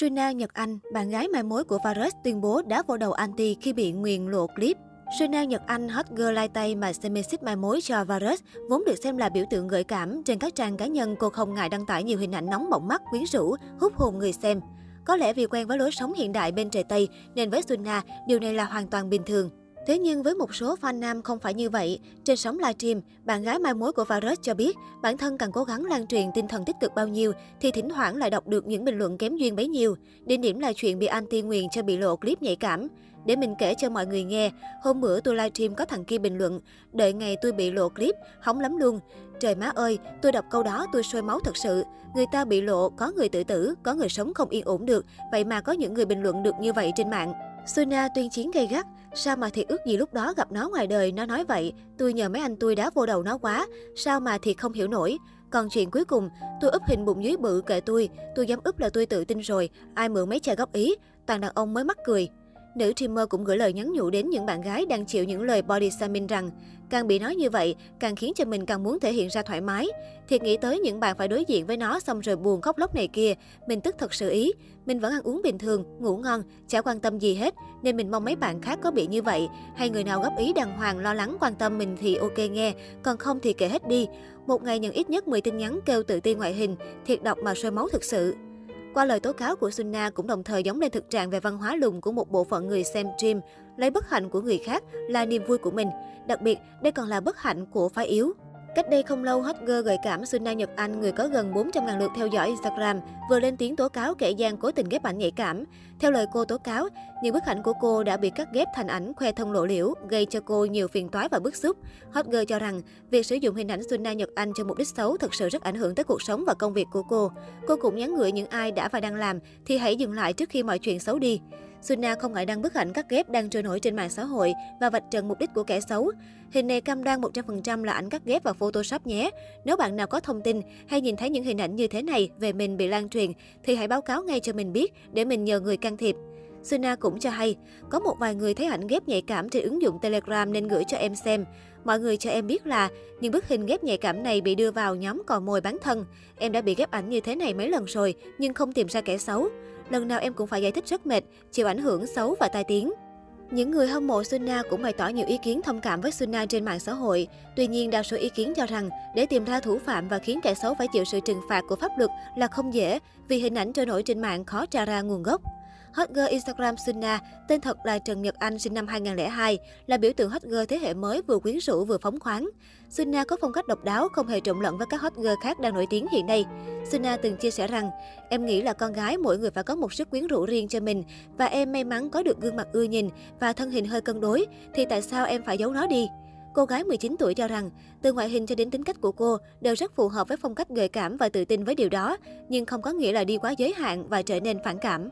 Suna Nhật Anh, bạn gái mai mối của Fares tuyên bố đá vô đầu anti khi bị nguyền lộ clip. Suna Nhật Anh, hot girl lai tay mà Semesis mai mối cho Vares, vốn được xem là biểu tượng gợi cảm. Trên các trang cá nhân, cô không ngại đăng tải nhiều hình ảnh nóng bỏng mắt, quyến rũ, hút hồn người xem. Có lẽ vì quen với lối sống hiện đại bên trời Tây, nên với Suna, điều này là hoàn toàn bình thường. Thế nhưng với một số fan nam không phải như vậy. Trên sóng livestream, bạn gái mai mối của Fares cho biết bản thân càng cố gắng lan truyền tinh thần tích cực bao nhiêu thì thỉnh thoảng lại đọc được những bình luận kém duyên bấy nhiêu. Đến điểm là chuyện bị anti nguyền cho bị lộ clip nhạy cảm. Để mình kể cho mọi người nghe, hôm bữa tôi livestream có thằng kia bình luận, đợi ngày tôi bị lộ clip, hóng lắm luôn. Trời má ơi, tôi đọc câu đó tôi sôi máu thật sự. Người ta bị lộ, có người tự tử, có người sống không yên ổn được, vậy mà có những người bình luận được như vậy trên mạng. Suna tuyên chiến gay gắt, sao mà thiệt ước gì lúc đó gặp nó ngoài đời nó nói vậy, tôi nhờ mấy anh tôi đá vô đầu nó quá, sao mà thiệt không hiểu nổi. Còn chuyện cuối cùng, tôi úp hình bụng dưới bự kệ tôi, tôi dám úp là tôi tự tin rồi, ai mượn mấy chai góp ý, toàn đàn ông mới mắc cười. Nữ streamer cũng gửi lời nhắn nhủ đến những bạn gái đang chịu những lời body shaming rằng càng bị nói như vậy, càng khiến cho mình càng muốn thể hiện ra thoải mái. Thiệt nghĩ tới những bạn phải đối diện với nó xong rồi buồn khóc lóc này kia, mình tức thật sự ý. Mình vẫn ăn uống bình thường, ngủ ngon, chả quan tâm gì hết, nên mình mong mấy bạn khác có bị như vậy. Hay người nào góp ý đàng hoàng lo lắng quan tâm mình thì ok nghe, còn không thì kệ hết đi. Một ngày nhận ít nhất 10 tin nhắn kêu tự ti ngoại hình, thiệt đọc mà sôi máu thực sự. Qua lời tố cáo của Sunna cũng đồng thời giống lên thực trạng về văn hóa lùng của một bộ phận người xem stream, lấy bất hạnh của người khác là niềm vui của mình. Đặc biệt, đây còn là bất hạnh của phái yếu. Cách đây không lâu, hot girl gợi cảm Suna Nhật Anh, người có gần 400.000 lượt theo dõi Instagram, vừa lên tiếng tố cáo kẻ gian cố tình ghép ảnh nhạy cảm. Theo lời cô tố cáo, những bức ảnh của cô đã bị cắt ghép thành ảnh khoe thân lộ liễu, gây cho cô nhiều phiền toái và bức xúc. Hot girl cho rằng, việc sử dụng hình ảnh Suna Nhật Anh cho mục đích xấu thực sự rất ảnh hưởng tới cuộc sống và công việc của cô. Cô cũng nhắn gửi những ai đã và đang làm thì hãy dừng lại trước khi mọi chuyện xấu đi. Suna không ngại đăng bức ảnh cắt ghép đang trôi nổi trên mạng xã hội và vạch trần mục đích của kẻ xấu. Hình này cam đoan 100% là ảnh cắt ghép và Photoshop nhé. Nếu bạn nào có thông tin hay nhìn thấy những hình ảnh như thế này về mình bị lan truyền thì hãy báo cáo ngay cho mình biết để mình nhờ người can thiệp. Suna cũng cho hay, có một vài người thấy ảnh ghép nhạy cảm trên ứng dụng Telegram nên gửi cho em xem. Mọi người cho em biết là những bức hình ghép nhạy cảm này bị đưa vào nhóm cò mồi bán thân. Em đã bị ghép ảnh như thế này mấy lần rồi nhưng không tìm ra kẻ xấu. Lần nào em cũng phải giải thích rất mệt, chịu ảnh hưởng xấu và tai tiếng. Những người hâm mộ suna cũng bày tỏ nhiều ý kiến thông cảm với suna trên mạng xã hội. Tuy nhiên, đa số ý kiến cho rằng để tìm ra thủ phạm và khiến kẻ xấu phải chịu sự trừng phạt của pháp luật là không dễ vì hình ảnh trôi nổi trên mạng khó tra ra nguồn gốc. Hot girl Instagram Sunna, tên thật là Trần Nhật Anh sinh năm 2002, là biểu tượng hot girl thế hệ mới vừa quyến rũ vừa phóng khoáng. Sunna có phong cách độc đáo, không hề trộn lẫn với các hot girl khác đang nổi tiếng hiện nay. Sunna từng chia sẻ rằng, em nghĩ là con gái mỗi người phải có một sức quyến rũ riêng cho mình và em may mắn có được gương mặt ưa nhìn và thân hình hơi cân đối, thì tại sao em phải giấu nó đi? Cô gái 19 tuổi cho rằng, từ ngoại hình cho đến tính cách của cô đều rất phù hợp với phong cách gợi cảm và tự tin với điều đó, nhưng không có nghĩa là đi quá giới hạn và trở nên phản cảm.